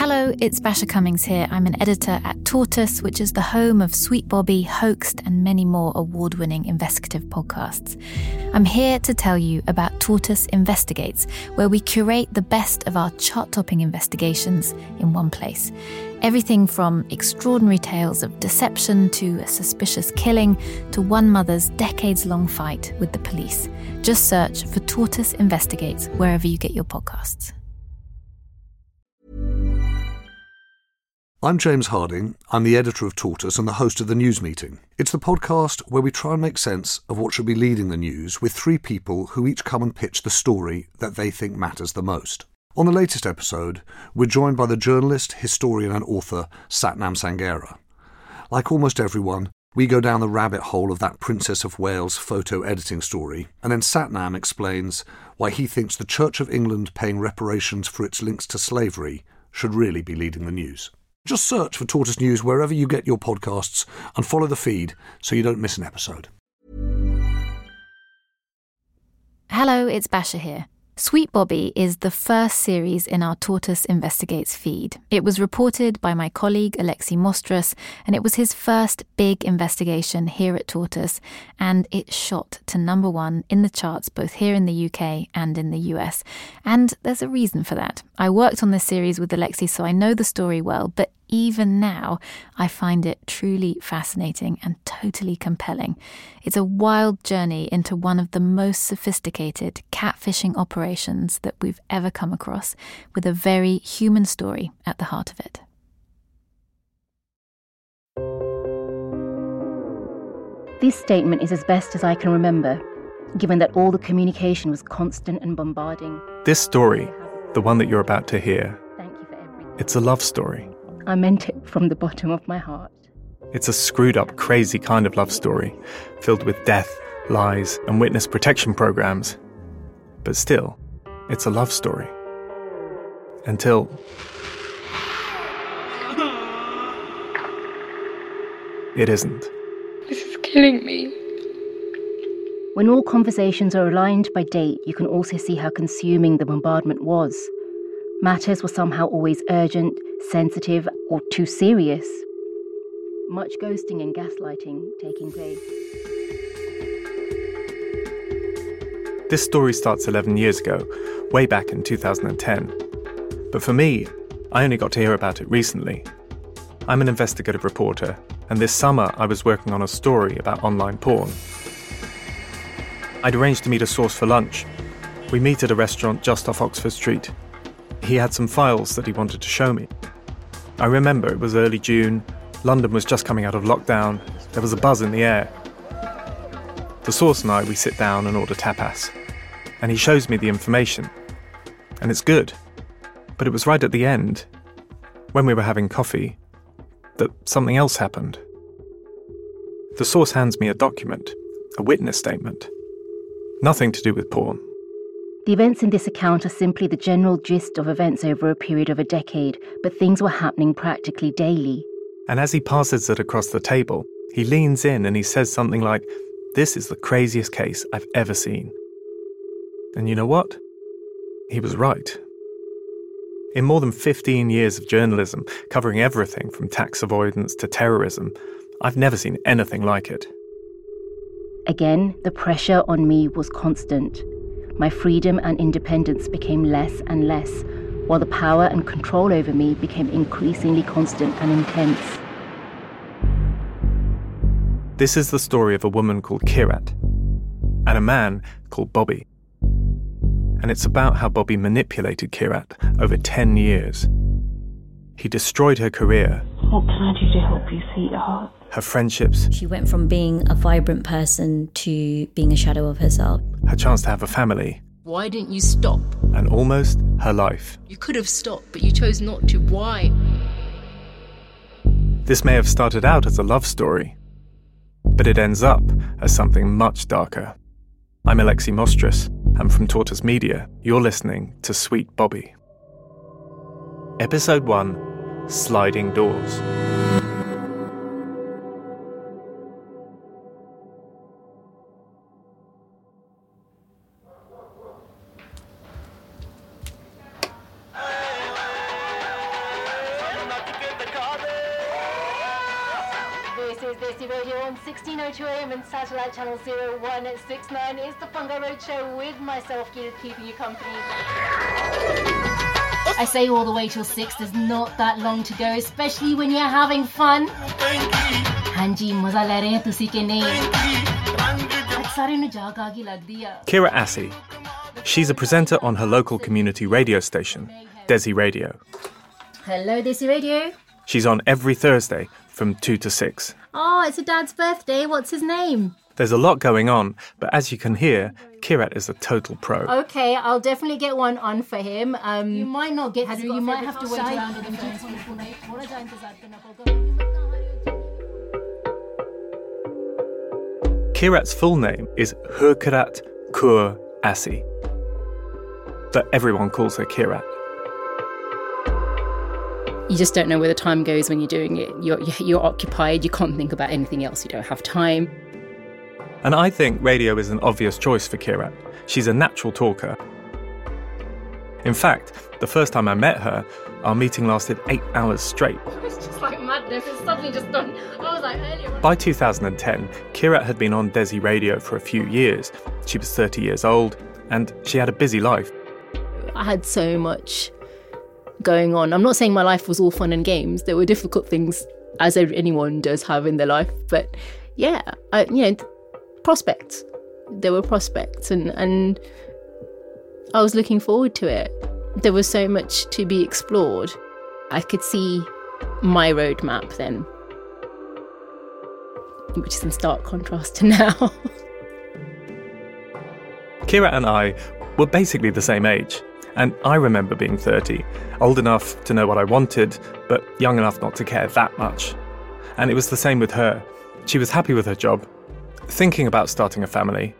Hello, it's Basia Cummings here. I'm an editor at Tortoise, which is the home of Sweet Bobby, Hoaxed, and many more award winning investigative podcasts. I'm here to tell you about Tortoise Investigates, where we curate the best of our chart topping investigations in one place. Everything from extraordinary tales of deception to a suspicious killing to one mother's decades long fight with the police. Just search for Tortoise Investigates wherever you get your podcasts. I'm James Harding. I'm the editor of Tortoise and the host of the News Meeting. It's the podcast where we try and make sense of what should be leading the news with three people who each come and pitch the story that they think matters the most. On the latest episode, we're joined by the journalist, historian, and author Sathnam Sanghera. Like almost everyone, we go down the rabbit hole of that Princess of Wales photo editing story, and then Sathnam explains why he thinks the Church of England paying reparations for its links to slavery should really be leading the news. Just search for Tortoise News wherever you get your podcasts and follow the feed so you don't miss an episode. Hello, it's Basia here. Sweet Bobby is the first series in our Tortoise Investigates feed. It was reported by my colleague Alexi Mostrous, and it was his first big investigation here at Tortoise, and it shot to number one in the charts both here in the UK and in the US. And there's a reason for that. I worked on this series with Alexi, so I know the story well, but even now, I find it truly fascinating and totally compelling. It's a wild journey into one of the most sophisticated catfishing operations that we've ever come across, with a very human story at the heart of it. This statement is as best as I can remember, given that all the communication was constant and bombarding. This story, the one that you're about to hear, it's a love story. I meant it from the bottom of my heart. It's a screwed up, crazy kind of love story, filled with death, lies, and witness protection programs. But still, it's a love story. Until. It isn't. This is killing me. When all conversations are aligned by date, you can also see how consuming the bombardment was. Matters were somehow always urgent, sensitive, or too serious. Much ghosting and gaslighting taking place. This story starts 11 years ago, way back in 2010. But for me, I only got to hear about it recently. I'm an investigative reporter, and this summer I was working on a story about online porn. I'd arranged to meet a source for lunch. We meet at a restaurant just off Oxford Street he had some files that he wanted to show me. I remember it was early June, London was just coming out of lockdown, there was a buzz in the air. The source and I, we sit down and order tapas, and he shows me the information. And it's good. But it was right at the end, when we were having coffee, that something else happened. The source hands me a document, a witness statement. Nothing to do with porn. The events in this account are simply the general gist of events over a period of a decade, but things were happening practically daily. And as he passes it across the table, he leans in and he says something like, This is the craziest case I've ever seen. And you know what? He was right. In more than 15 years of journalism, covering everything from tax avoidance to terrorism, I've never seen anything like it. Again, the pressure on me was constant my freedom and independence became less and less, while the power and control over me became increasingly constant and intense. This is the story of a woman called Kirat and a man called Bobby. And it's about how Bobby manipulated Kirat over 10 years. He destroyed her career. What can I do to help you, sweetheart? Her friendships. She went from being a vibrant person to being a shadow of herself her chance to have a family. Why didn't you stop? And almost her life. You could have stopped, but you chose not to. Why? This may have started out as a love story, but it ends up as something much darker. I'm Alexi Mostrous, and from Tortoise Media, you're listening to Sweet Bobby. Episode 1 Sliding Doors. 1602 AM and satellite channel 0169. is the Fungo Road Show with myself, Gil, keeping you company. I say all the way till 6, there's not that long to go, especially when you're having fun. Kirat Assi, She's a presenter on her local community radio station, Desi Radio. Hello Desi Radio. She's on every Thursday from 2 to 6. Oh, it's a dad's birthday. What's his name? There's a lot going on, but as you can hear, Kirat is a total pro. Okay, I'll definitely get one on for him. Um, you might not get through. You might have to wait around on the Kirat's full name is Harkirat Kaur Assi, but everyone calls her Kirat. You just don't know where the time goes when you're doing it. You're, you're occupied, you can't think about anything else, you don't have time. And I think radio is an obvious choice for Kirat. She's a natural talker. In fact, the first time I met her, our meeting lasted eight hours straight. It's just like madness. It's suddenly just done. I was like earlier. By 2010, Kirat had been on Desi Radio for a few years. She was 30 years old, and she had a busy life. I had so much going on. I'm not saying my life was all fun and games. There were difficult things, as anyone does have in their life. But yeah, I, you know, prospects. There were prospects, and and I was looking forward to it. There was so much to be explored. I could see my roadmap then, which is in stark contrast to now. Kirat and I were basically the same age. And I remember being 30, old enough to know what I wanted, but young enough not to care that much. And it was the same with her. She was happy with her job, thinking about starting a family,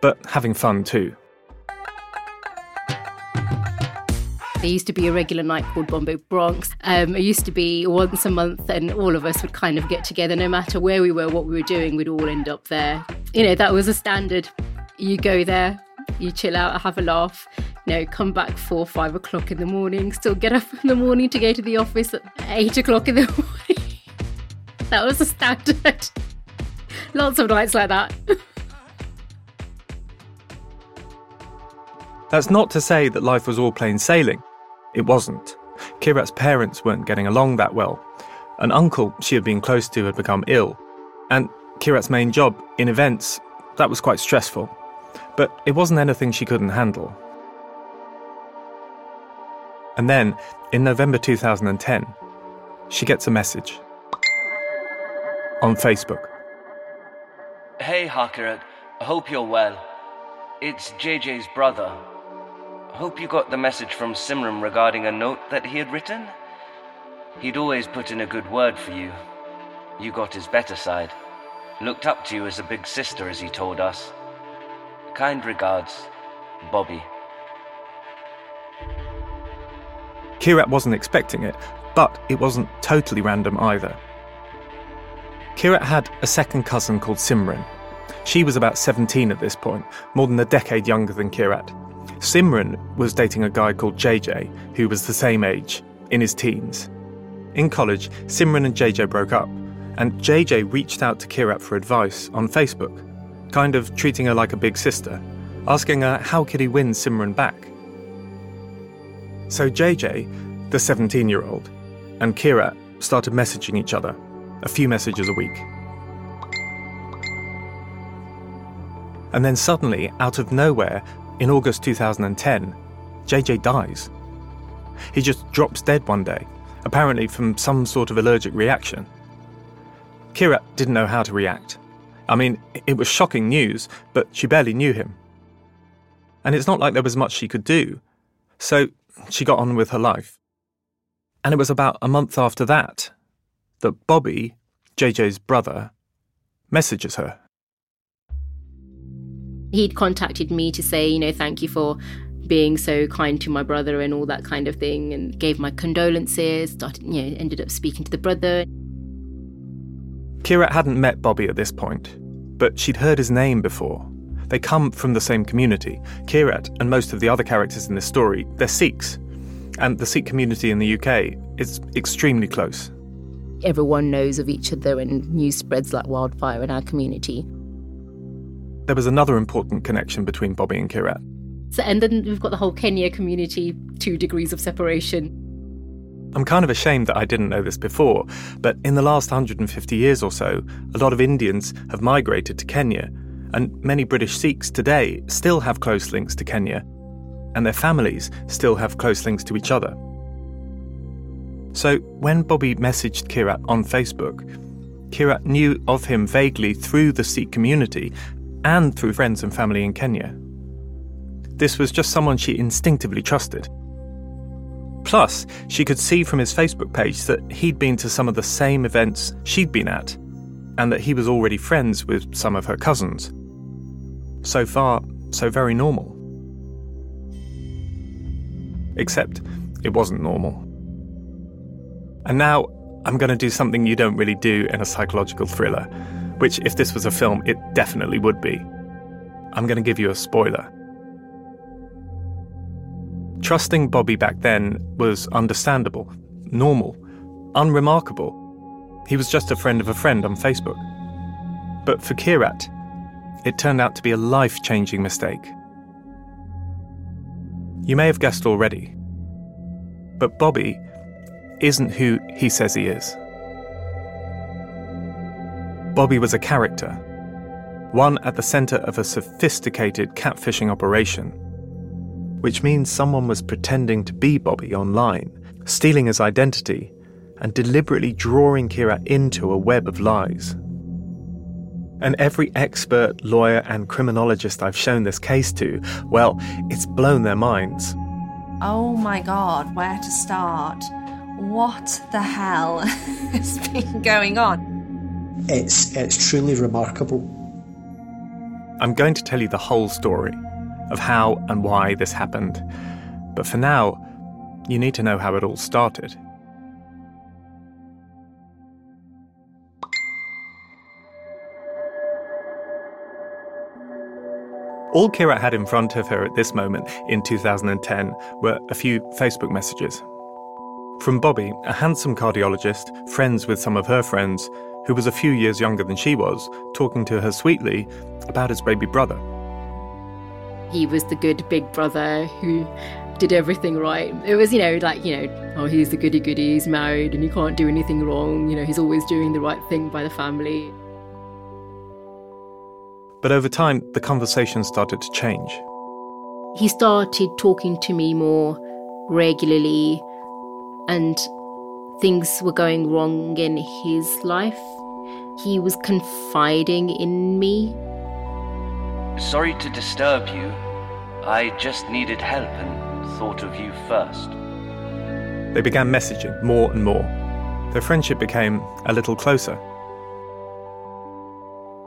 but having fun too. There used to be a regular night called Bombay Bronx. Um, it used to be once a month, and all of us would kind of get together. No matter where we were, what we were doing, we'd all end up there. You know, that was a standard. You go there, you chill out, have a laugh, know, come back four, five o'clock in the morning, still get up in the morning to go to the office at eight o'clock in the morning. that was a standard. Lots of nights like that. That's not to say that life was all plain sailing. It wasn't. Kirat's parents weren't getting along that well. An uncle she had been close to had become ill. And Kirat's main job, in events, that was quite stressful. But it wasn't anything she couldn't handle. And then, in November 2010, she gets a message on Facebook. Hey, Harkirat. Hope you're well. It's JJ's brother. Hope you got the message from Simran regarding a note that he had written. He'd always put in a good word for you. You got his better side. Looked up to you as a big sister, as he told us. Kind regards, Bobby. Kirat wasn't expecting it, but it wasn't totally random either. Kirat had a second cousin called Simran. She was about 17 at this point, more than a decade younger than Kirat. Simran was dating a guy called JJ, who was the same age, in his teens. In college, Simran and JJ broke up, and JJ reached out to Kirat for advice on Facebook, kind of treating her like a big sister, asking her how could he win Simran back. So JJ, the 17 year old, and Kirat started messaging each other, a few messages a week. And then suddenly, out of nowhere, in August 2010, JJ dies. He just drops dead one day, apparently from some sort of allergic reaction. Kirat didn't know how to react. I mean, it was shocking news, but she barely knew him. And it's not like there was much she could do. So she got on with her life. And it was about a month after that that Bobby, JJ's brother, messages her. He'd contacted me to say, you know, thank you for being so kind to my brother and all that kind of thing, and gave my condolences. Started, you know, ended up speaking to the brother. Kirat hadn't met Bobby at this point, but she'd heard his name before. They come from the same community. Kirat and most of the other characters in this story, they're Sikhs. And the Sikh community in the UK is extremely close. everyone knows of each other and news spreads like wildfire in our community. There was another important connection between Bobby and Kirat. So, and then we've got the whole Kenya community, two degrees of separation. I'm kind of ashamed that I didn't know this before, but in the last 150 years or so, a lot of Indians have migrated to Kenya, and many British Sikhs today still have close links to Kenya, and their families still have close links to each other. So when Bobby messaged Kirat on Facebook, Kirat knew of him vaguely through the Sikh community and through friends and family in Kenya. This was just someone she instinctively trusted. Plus, she could see from his Facebook page that he'd been to some of the same events she'd been at, and that he was already friends with some of her cousins. So far, so very normal. Except, it wasn't normal. And now, I'm going to do something you don't really do in a psychological thriller, which, if this was a film, it definitely would be. I'm going to give you a spoiler. Trusting Bobby back then was understandable, normal, unremarkable. He was just a friend of a friend on Facebook. But for Kirat, it turned out to be a life changing mistake. You may have guessed already, but Bobby isn't who he says he is. Bobby was a character, one at the center of a sophisticated catfishing operation which means someone was pretending to be Bobby online, stealing his identity, and deliberately drawing Kirat into a web of lies. And every expert, lawyer, and criminologist I've shown this case to, well, it's blown their minds. Oh my god, where to start? What the hell has been going on? It's, it's truly remarkable. I'm going to tell you the whole story of how and why this happened. But for now, you need to know how it all started. All Kirat had in front of her at this moment in 2010 were a few Facebook messages. From Bobby, a handsome cardiologist, friends with some of her friends, who was a few years younger than she was, talking to her sweetly about his baby brother. He was the good big brother who did everything right. It was, you know, like, you know, oh, he's the goody goody, he's married and he can't do anything wrong. You know, he's always doing the right thing by the family. But over time, the conversation started to change. He started talking to me more regularly, and things were going wrong in his life. He was confiding in me Sorry to disturb you. I just needed help and thought of you first. They began messaging more and more. Their friendship became a little closer.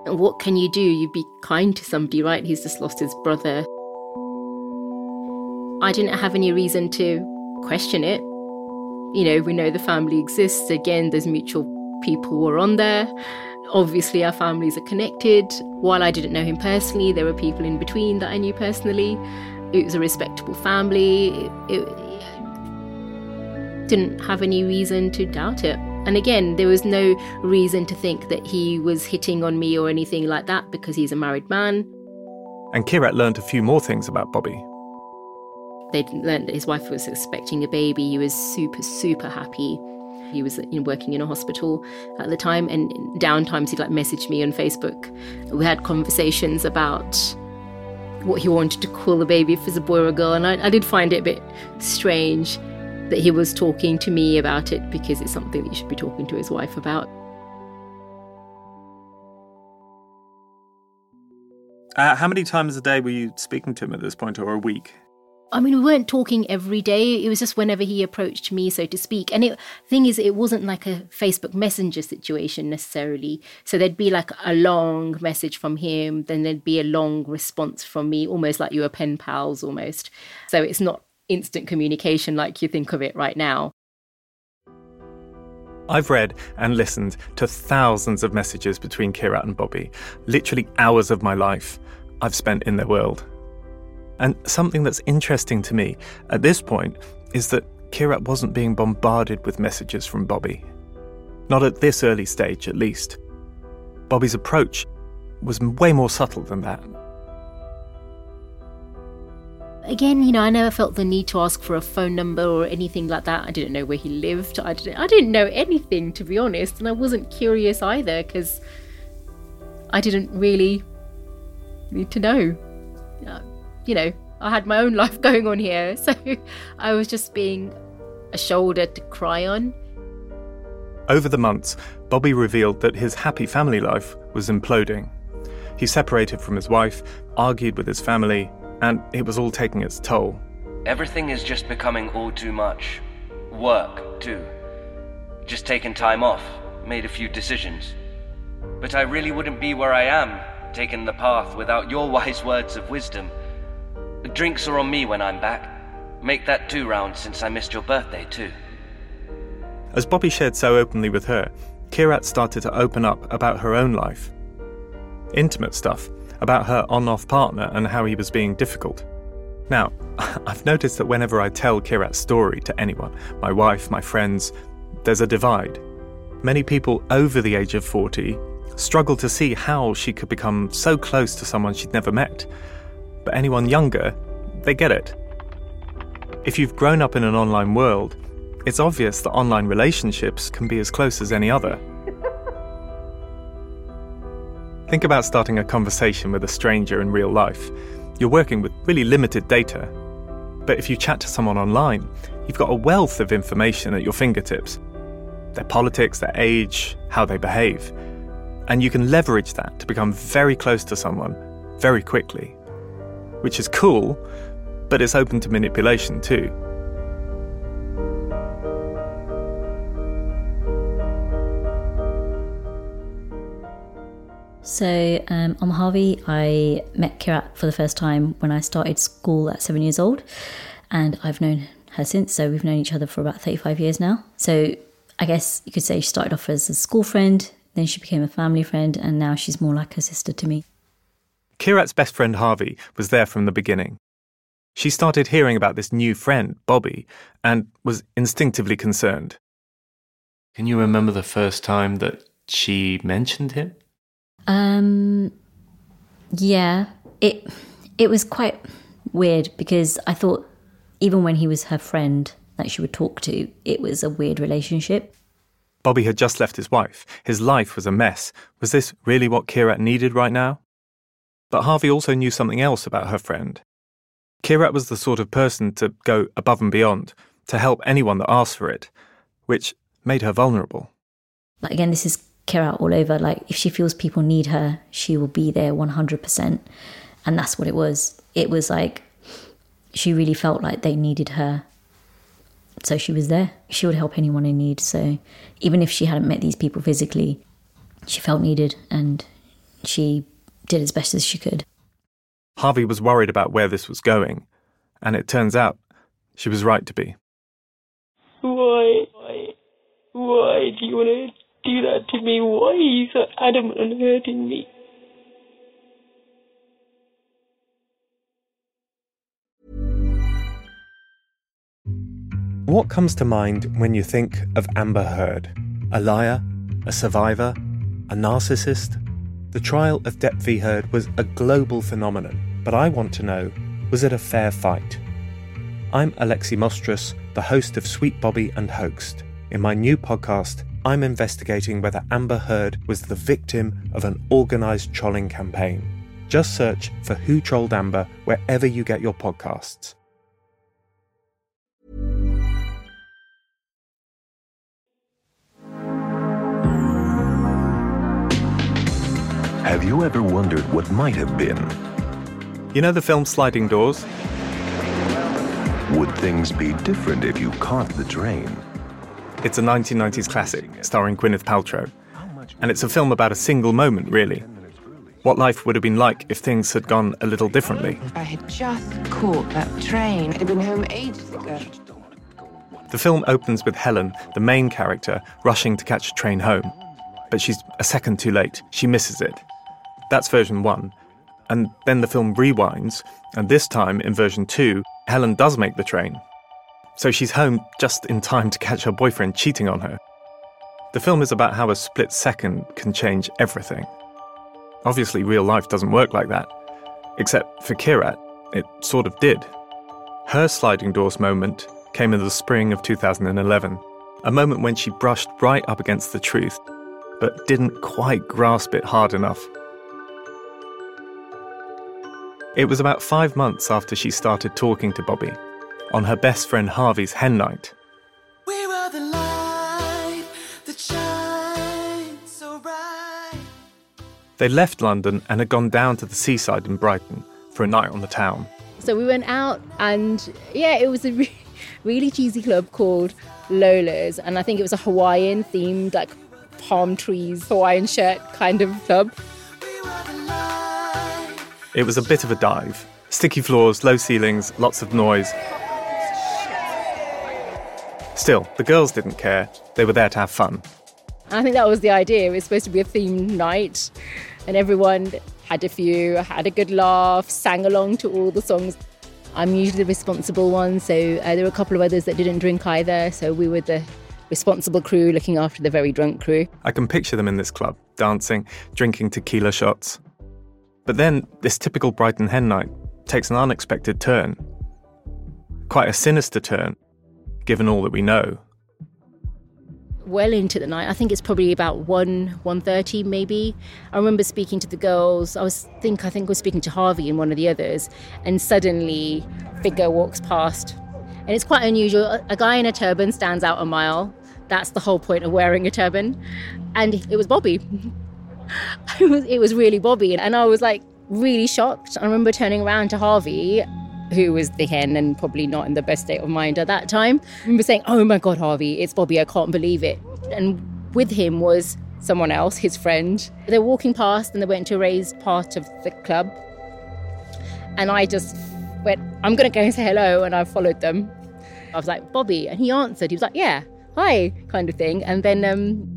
What can you do? You'd be kind to somebody, right? He's just lost his brother. I didn't have any reason to question it. You know, we know the family exists. Again, there's mutual people who are on there. Obviously, our families are connected. While I didn't know him personally, there were people in between that I knew personally. It was a respectable family. It, it didn't have any reason to doubt it. And again, there was no reason to think that he was hitting on me or anything like that because he's a married man. And Kirat learned a few more things about Bobby. They'd learned that his wife was expecting a baby. He was super, super happy. He was you know, working in a hospital at the time, and down times he'd like message me on Facebook. We had conversations about what he wanted to call the baby, if it was a boy or a girl, and I, I did find it a bit strange that he was talking to me about it because it's something that you should be talking to his wife about. Uh, how many times a day were you speaking to him at this point, or a week? I mean, we weren't talking every day. It was just whenever he approached me, so to speak. And the thing is, it wasn't like a Facebook Messenger situation necessarily. So there'd be like a long message from him, then there'd be a long response from me, almost like you were pen pals almost. So it's not instant communication like you think of it right now. I've read and listened to thousands of messages between Kirat and Bobby, literally hours of my life I've spent in their world. And something that's interesting to me at this point is that Kirat wasn't being bombarded with messages from Bobby. Not at this early stage, at least. Bobby's approach was way more subtle than that. Again, you know, I never felt the need to ask for a phone number or anything like that. I didn't know where he lived. I didn't, I didn't know anything, to be honest, and I wasn't curious either because I didn't really need to know. Uh, you know, I had my own life going on here, so I was just being a shoulder to cry on. Over the months, Bobby revealed that his happy family life was imploding. He separated from his wife, argued with his family, and it was all taking its toll. Everything is just becoming all too much. Work, too. Just taken time off, made a few decisions. But I really wouldn't be where I am, taking the path without your wise words of wisdom. Drinks are on me when I'm back. Make that two rounds since I missed your birthday, too. As Bobby shared so openly with her, Kirat started to open up about her own life. Intimate stuff, about her on off partner and how he was being difficult. Now, I've noticed that whenever I tell Kirat's story to anyone, my wife, my friends, there's a divide. Many people over the age of 40 struggle to see how she could become so close to someone she'd never met. But anyone younger, they get it. If you've grown up in an online world, it's obvious that online relationships can be as close as any other. Think about starting a conversation with a stranger in real life. You're working with really limited data. But if you chat to someone online, you've got a wealth of information at your fingertips their politics, their age, how they behave. And you can leverage that to become very close to someone very quickly. Which is cool, but it's open to manipulation too. So um, I'm Harvey. I met Kirat for the first time when I started school at seven years old, and I've known her since. So we've known each other for about 35 years now. So I guess you could say she started off as a school friend, then she became a family friend, and now she's more like a sister to me. Kirat's best friend Harvey was there from the beginning. She started hearing about this new friend, Bobby, and was instinctively concerned. Can you remember the first time that she mentioned him? Um, yeah, it it was quite weird because I thought even when he was her friend that she would talk to, it was a weird relationship. Bobby had just left his wife. His life was a mess. Was this really what Kirat needed right now? But Harvey also knew something else about her friend. Kirat was the sort of person to go above and beyond, to help anyone that asked for it, which made her vulnerable. Like again, this is Kirat all over. Like if she feels people need her, she will be there 100%. And that's what it was. It was like she really felt like they needed her. So she was there. She would help anyone in need. So even if she hadn't met these people physically, she felt needed and she did as best as she could. Harvey was worried about where this was going, and it turns out she was right to be. Why? Why? Why do you want to do that to me? Why are you so adamant on hurting me? What comes to mind when you think of Amber Heard? A liar? A survivor? A narcissist? The trial of Depp v. Heard was a global phenomenon, but I want to know was it a fair fight? I'm Alexi Mostrous, the host of Sweet Bobby and Hoaxed. In my new podcast, I'm investigating whether Amber Heard was the victim of an organised trolling campaign. Just search for Who Trolled Amber wherever you get your podcasts. Have you ever wondered what might have been? You know the film Sliding Doors? Would things be different if you caught the train? It's a 1990s classic starring Gwyneth Paltrow. And it's a film about a single moment, really. What life would have been like if things had gone a little differently. I had just caught that train. I'd been home ages ago. The film opens with Helen, the main character, rushing to catch a train home. But she's a second too late. She misses it. That's version one. And then the film rewinds, and this time, in version two, Helen does make the train. So she's home just in time to catch her boyfriend cheating on her. The film is about how a split second can change everything. Obviously, real life doesn't work like that. Except for Kirat, it sort of did. Her sliding doors moment came in the spring of 2011, a moment when she brushed right up against the truth, but didn't quite grasp it hard enough. It was about five months after she started talking to Bobby on her best friend Harvey's hen night. They left London and had gone down to the seaside in Brighton for a night on the town. So we went out, and yeah, it was a re- really cheesy club called Lola's, and I think it was a Hawaiian themed, like palm trees, Hawaiian shirt kind of club. It was a bit of a dive. Sticky floors, low ceilings, lots of noise. Still, the girls didn't care. They were there to have fun. And I think that was the idea. It was supposed to be a themed night, and everyone had a few, had a good laugh, sang along to all the songs. I'm usually the responsible one, so uh, there were a couple of others that didn't drink either, so we were the responsible crew looking after the very drunk crew. I can picture them in this club, dancing, drinking tequila shots. But then, this typical Brighton hen night takes an unexpected turn. Quite a sinister turn, given all that we know well into the night. I think it's probably about one one thirty, maybe. I remember speaking to the girls. I was think I think I was speaking to Harvey and one of the others, and suddenly figure walks past, and it's quite unusual. A guy in a turban stands out a mile. That's the whole point of wearing a turban, and it was Bobby. it was really Bobby, and I was like really shocked. I remember turning around to Harvey who was the hen and probably not in the best state of mind at that time, remember saying, Oh my God, Harvey, it's Bobby, I can't believe it. And with him was someone else, his friend. They were walking past and they went to raise part of the club. And I just went, I'm going to go and say hello. And I followed them. I was like, Bobby. And he answered. He was like, Yeah, hi, kind of thing. And then um,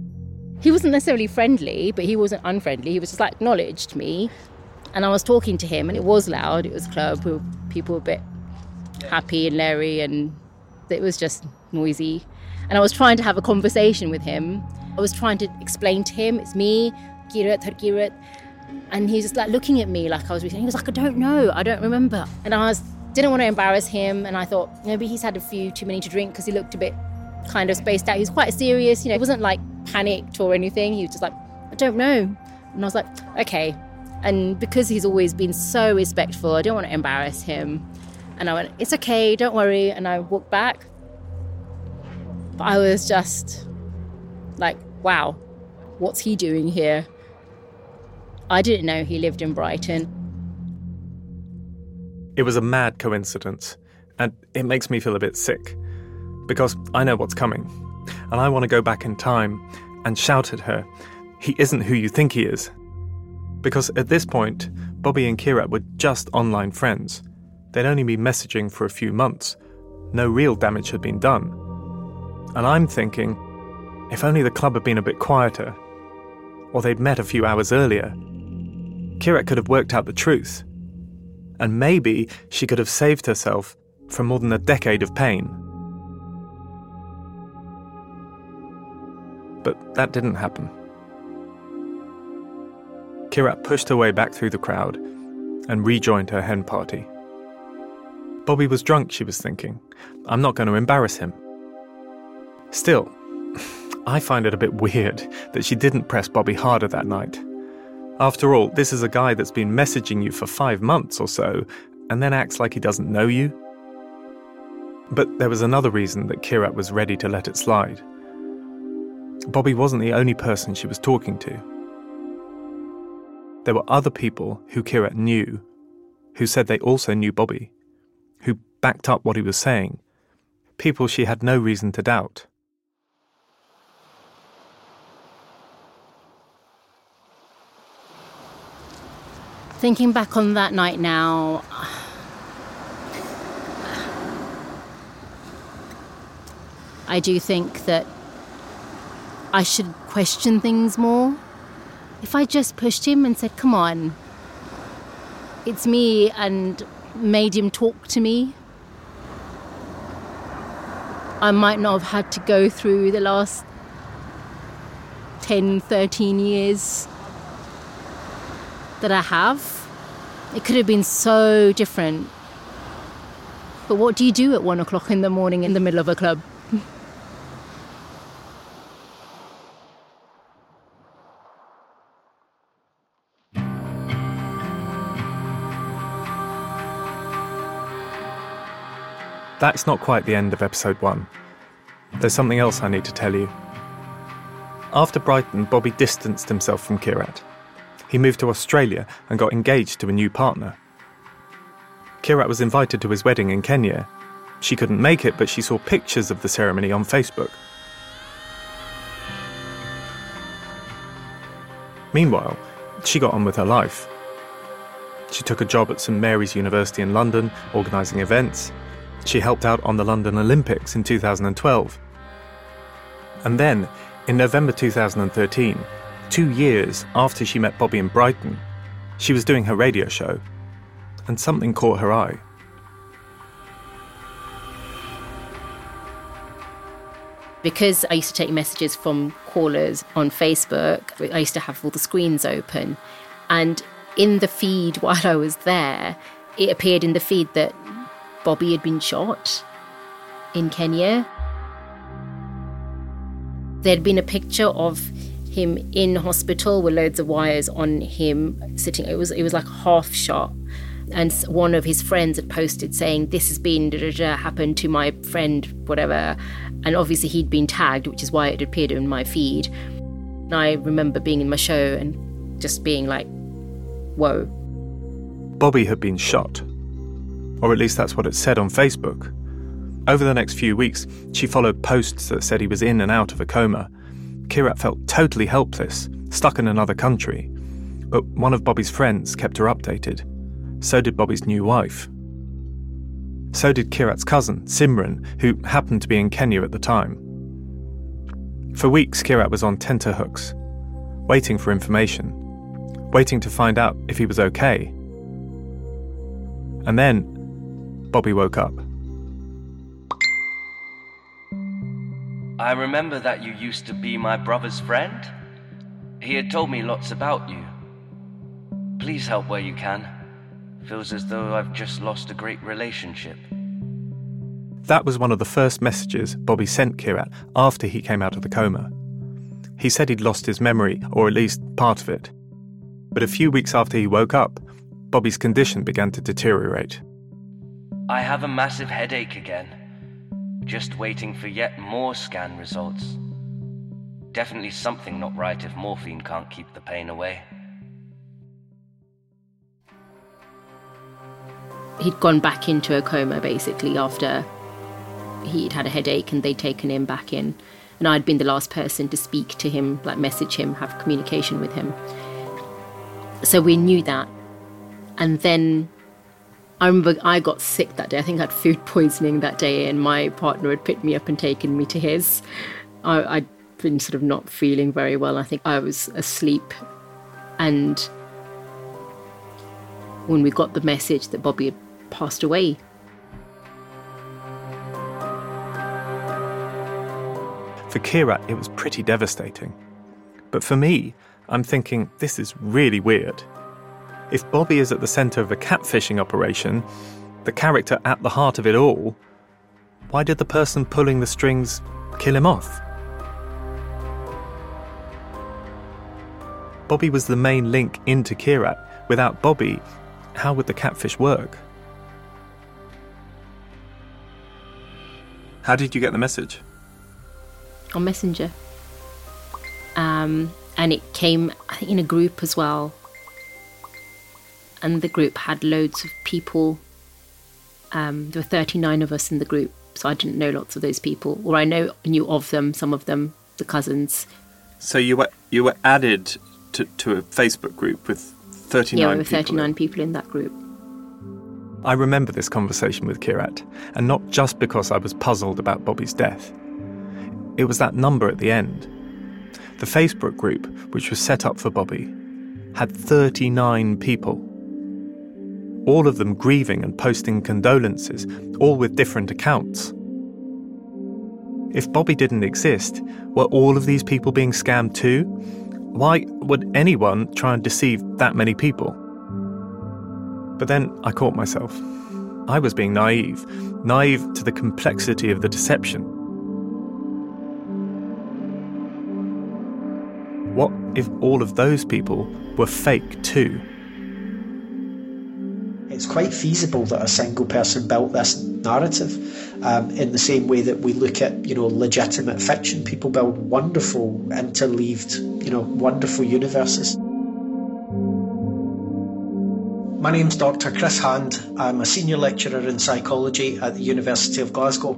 he wasn't necessarily friendly, but he wasn't unfriendly. He was just like, acknowledged me. And I was talking to him, and it was loud. It was club. People were a bit happy and leery, and it was just noisy. And I was trying to have a conversation with him. I was trying to explain to him, it's me, Kirat, Kirat. And he was just like looking at me like I was. reading. He was like, I don't know, I don't remember. And I was didn't want to embarrass him, and I thought maybe he's had a few too many to drink because he looked a bit kind of spaced out. He was quite serious, you know. He wasn't like panicked or anything. He was just like, I don't know. And I was like, okay, and because he's always been so respectful, I don't want to embarrass him. And I went, It's okay, don't worry. And I walked back. But I was just like, Wow, what's he doing here? I didn't know he lived in Brighton. It was a mad coincidence, and it makes me feel a bit sick because I know what's coming, and I want to go back in time and shout at her, He isn't who you think he is. Because at this point, Bobby and Kirat were just online friends. They'd only been messaging for a few months. No real damage had been done. And I'm thinking, if only the club had been a bit quieter, or they'd met a few hours earlier, Kirat could have worked out the truth. And maybe she could have saved herself from more than a decade of pain. But that didn't happen. Kirat pushed her way back through the crowd and rejoined her hen party. Bobby was drunk, she was thinking. I'm not going to embarrass him. Still, I find it a bit weird that she didn't press Bobby harder that night. After all, this is a guy that's been messaging you for five months or so and then acts like he doesn't know you. But there was another reason that Kirat was ready to let it slide. Bobby wasn't the only person she was talking to. There were other people who Kirat knew who said they also knew Bobby, who backed up what he was saying, people she had no reason to doubt. Thinking back on that night now, I do think that I should question things more if I just pushed him and said, Come on, it's me, and made him talk to me, I might not have had to go through the last 10, 13 years that I have. It could have been so different. But what do you do at one o'clock in the morning in the middle of a club? That's not quite the end of episode one. There's something else I need to tell you. After Brighton, Bobby distanced himself from Kirat. He moved to Australia and got engaged to a new partner. Kirat was invited to his wedding in Kenya. She couldn't make it, but she saw pictures of the ceremony on Facebook. Meanwhile, she got on with her life. She took a job at St Mary's University in London, organising events. She helped out on the London Olympics in 2012. And then, in November 2013, two years after she met Bobby in Brighton, she was doing her radio show, and something caught her eye. Because I used to take messages from callers on Facebook, I used to have all the screens open. And in the feed while I was there, it appeared in the feed that Bobby had been shot in Kenya. There'd been a picture of him in hospital with loads of wires on him sitting it was it was like half shot and one of his friends had posted saying this has been da, da, da, happened to my friend whatever and obviously he'd been tagged which is why it appeared in my feed and i remember being in my show and just being like whoa Bobby had been shot. Or at least that's what it said on Facebook. Over the next few weeks, she followed posts that said he was in and out of a coma. Kirat felt totally helpless, stuck in another country. But one of Bobby's friends kept her updated. So did Bobby's new wife. So did Kirat's cousin, Simran, who happened to be in Kenya at the time. For weeks, Kirat was on tenterhooks, waiting for information, waiting to find out if he was okay. And then, Bobby woke up. I remember that you used to be my brother's friend. He had told me lots about you. Please help where you can. Feels as though I've just lost a great relationship. That was one of the first messages Bobby sent Kirat after he came out of the coma. He said he'd lost his memory, or at least part of it. But a few weeks after he woke up, Bobby's condition began to deteriorate. I have a massive headache again. Just waiting for yet more scan results. Definitely something not right if morphine can't keep the pain away. he'd gone back into a coma basically after he'd had a headache and they'd taken him back in and i'd been the last person to speak to him like message him have communication with him so we knew that and then i remember i got sick that day i think i had food poisoning that day and my partner had picked me up and taken me to his I, i'd been sort of not feeling very well i think i was asleep and when we got the message that bobby had passed away. For Kirat, it was pretty devastating. But for me, I'm thinking this is really weird. If Bobby is at the centre of a catfishing operation, the character at the heart of it all, why did the person pulling the strings kill him off? Bobby was the main link into Kirat. Without Bobby, how would the catfish work? How did you get the message? On Messenger. Um, and it came, in a group as well. And the group had loads of people. Um, there were 39 of us in the group, so I didn't know lots of those people, or I know knew of them, some of them, the cousins. So you were you were added to, to a Facebook group with 39 yeah, there were 39 in. people in that group. I remember this conversation with Kirat, and not just because I was puzzled about Bobby's death. It was that number at the end. The Facebook group, which was set up for Bobby, had 39 people. All of them grieving and posting condolences, all with different accounts. If Bobby didn't exist, were all of these people being scammed too? Why would anyone try and deceive that many people? But then I caught myself. I was being naive, naive to the complexity of the deception. What if all of those people were fake too? It's quite feasible that a single person built this narrative um, in the same way that we look at, you know, legitimate fiction. People build wonderful, interleaved, you know, wonderful universes. My name's Dr. Chris Hand. I'm a senior lecturer in psychology at the University of Glasgow.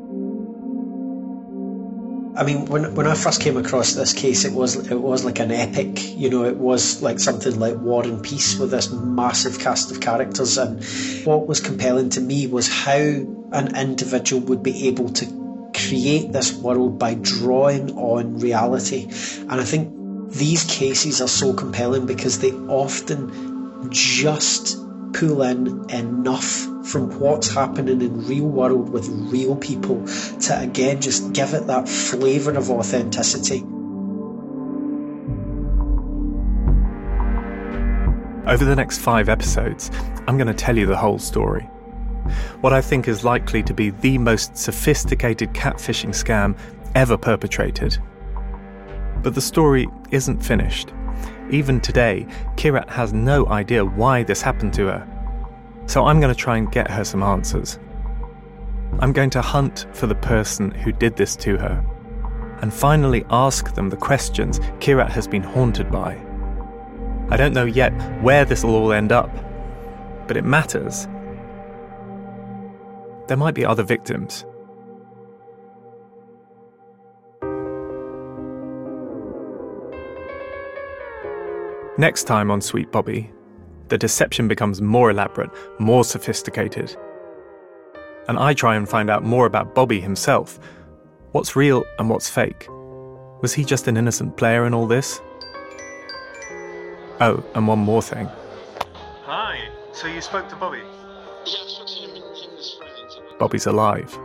I mean, when when I first came across this case, it was it was like an epic. You know, it was like something like War and Peace with this massive cast of characters. And what was compelling to me was how an individual would be able to create this world by drawing on reality. And I think these cases are so compelling because they often just pull in enough from what's happening in real world with real people to again just give it that flavour of authenticity. Over the next five episodes, I'm going to tell you the whole story. What I think is likely to be the most sophisticated catfishing scam ever perpetrated. But the story isn't finished. Even today, Kirat has no idea why this happened to her. So I'm going to try and get her some answers. I'm going to hunt for the person who did this to her and finally ask them the questions Kirat has been haunted by. I don't know yet where this will all end up, but it matters. There might be other victims. Next time on Sweet Bobby, the deception becomes more elaborate, more sophisticated. And I try and find out more about Bobby himself. What's real and what's fake? Was he just an innocent player in all this? Oh, and one more thing. Hi. So you spoke to Bobby? Yeah, I spoke to him in, in this Bobby's alive.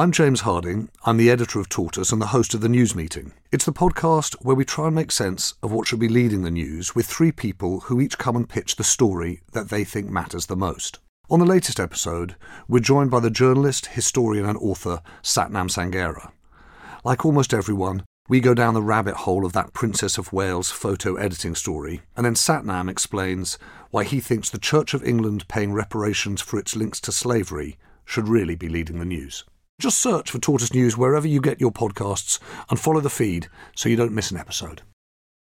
I'm James Harding. I'm the editor of Tortoise and the host of the news meeting. It's the podcast where we try and make sense of what should be leading the news with three people who each come and pitch the story that they think matters the most. On the latest episode, we're joined by the journalist, historian, and author Sathnam Sanghera. Like almost everyone, we go down the rabbit hole of that Princess of Wales photo editing story, and then Sathnam explains why he thinks the Church of England paying reparations for its links to slavery should really be leading the news. Just search for Tortoise News wherever you get your podcasts and follow the feed so you don't miss an episode.